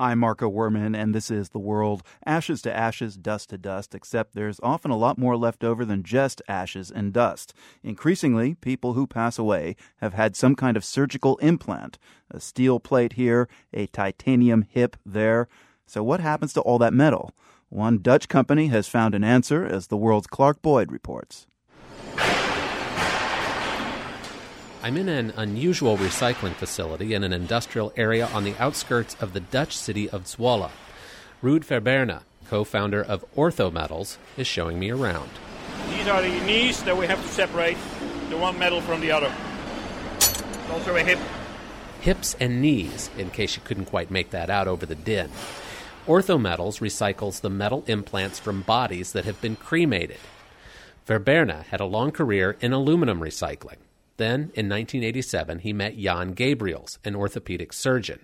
I'm Marco Werman, and this is The World. Ashes to ashes, dust to dust, except there's often a lot more left over than just ashes and dust. Increasingly, people who pass away have had some kind of surgical implant a steel plate here, a titanium hip there. So, what happens to all that metal? One Dutch company has found an answer, as The World's Clark Boyd reports. I'm in an unusual recycling facility in an industrial area on the outskirts of the Dutch city of Zwolle. Ruud Verberne, co founder of Ortho Metals, is showing me around. These are the knees that we have to separate the one metal from the other. Also a hip. Hips and knees, in case you couldn't quite make that out over the din. Ortho Metals recycles the metal implants from bodies that have been cremated. Verberne had a long career in aluminum recycling. Then, in 1987, he met Jan Gabriels, an orthopedic surgeon.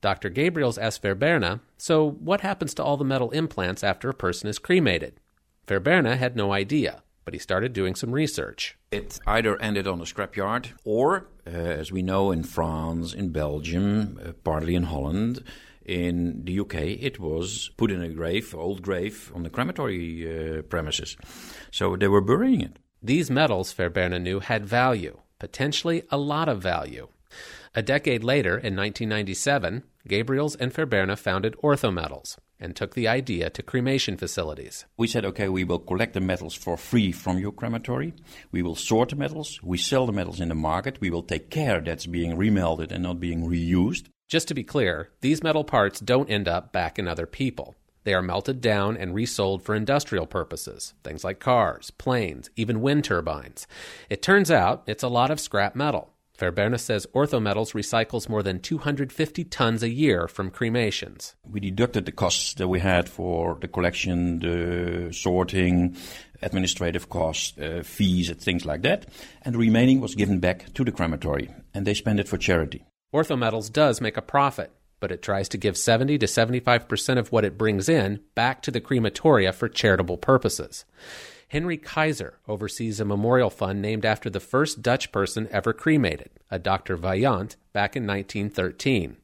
Dr. Gabriels asked Verberne, So, what happens to all the metal implants after a person is cremated? Verberne had no idea, but he started doing some research. It either ended on a scrapyard, or, uh, as we know in France, in Belgium, uh, partly in Holland, in the UK, it was put in a grave, old grave, on the crematory uh, premises. So they were burying it. These metals, Verberne knew, had value potentially a lot of value. A decade later, in 1997, Gabriels and Verberne founded Orthometals and took the idea to cremation facilities. We said, okay, we will collect the metals for free from your crematory. We will sort the metals. We sell the metals in the market. We will take care that's being remelted and not being reused. Just to be clear, these metal parts don't end up back in other people. They are melted down and resold for industrial purposes, things like cars, planes, even wind turbines. It turns out it's a lot of scrap metal. Verberne says Orthometals recycles more than 250 tons a year from cremations. We deducted the costs that we had for the collection, the sorting, administrative costs, uh, fees, and things like that, and the remaining was given back to the crematory, and they spend it for charity. Orthometals does make a profit, but it tries to give 70 to 75% of what it brings in back to the crematoria for charitable purposes. Henry Kaiser oversees a memorial fund named after the first Dutch person ever cremated, a Dr. Vaillant, back in 1913.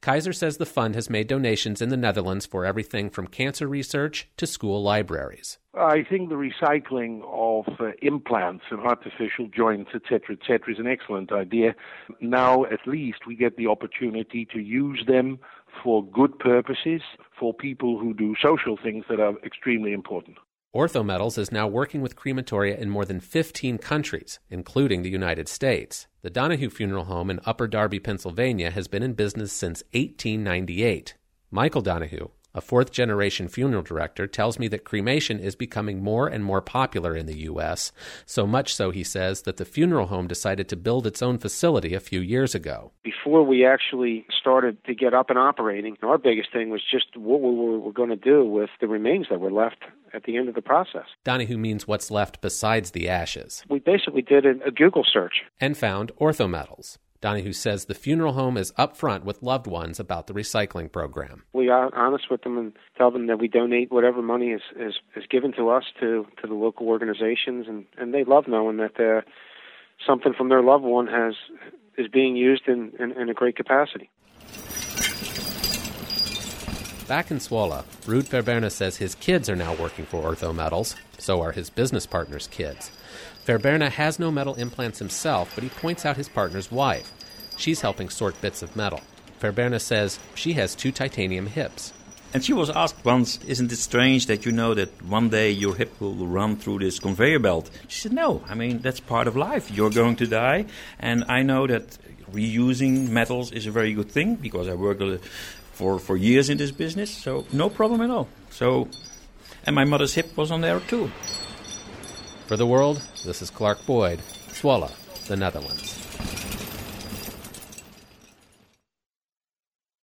Kaiser says the fund has made donations in the Netherlands for everything from cancer research to school libraries. I think the recycling of uh, implants and artificial joints, etc., etc., is an excellent idea. Now, at least, we get the opportunity to use them for good purposes for people who do social things that are extremely important. Orthometals is now working with crematoria in more than 15 countries, including the United States. The Donahue Funeral Home in Upper Darby, Pennsylvania has been in business since 1898. Michael Donahue, a fourth generation funeral director, tells me that cremation is becoming more and more popular in the U.S., so much so, he says, that the funeral home decided to build its own facility a few years ago. Before we actually started to get up and operating, our biggest thing was just what we were going to do with the remains that were left at the end of the process. Donahue means what's left besides the ashes. We basically did a, Google search and found orthometals. Donahue says the funeral home is upfront with loved ones about the recycling program. We are honest with them and tell them that we donate whatever money is, is, is given to us to, to the local organizations, and, and they love knowing that something from their loved one has is being used in, in, in a great capacity. Back in Zwolle, Ruud Verberne says his kids are now working for Ortho Metals. So are his business partner's kids. Verberne has no metal implants himself, but he points out his partner's wife. She's helping sort bits of metal. Verberne says she has two titanium hips. And she was asked once, Isn't it strange that you know that one day your hip will run through this conveyor belt? She said, No, I mean, that's part of life. You're going to die. And I know that reusing metals is a very good thing because I worked for, for years in this business, so no problem at all. So, and my mother's hip was on there too. For the world, this is Clark Boyd, Zwolle, the Netherlands.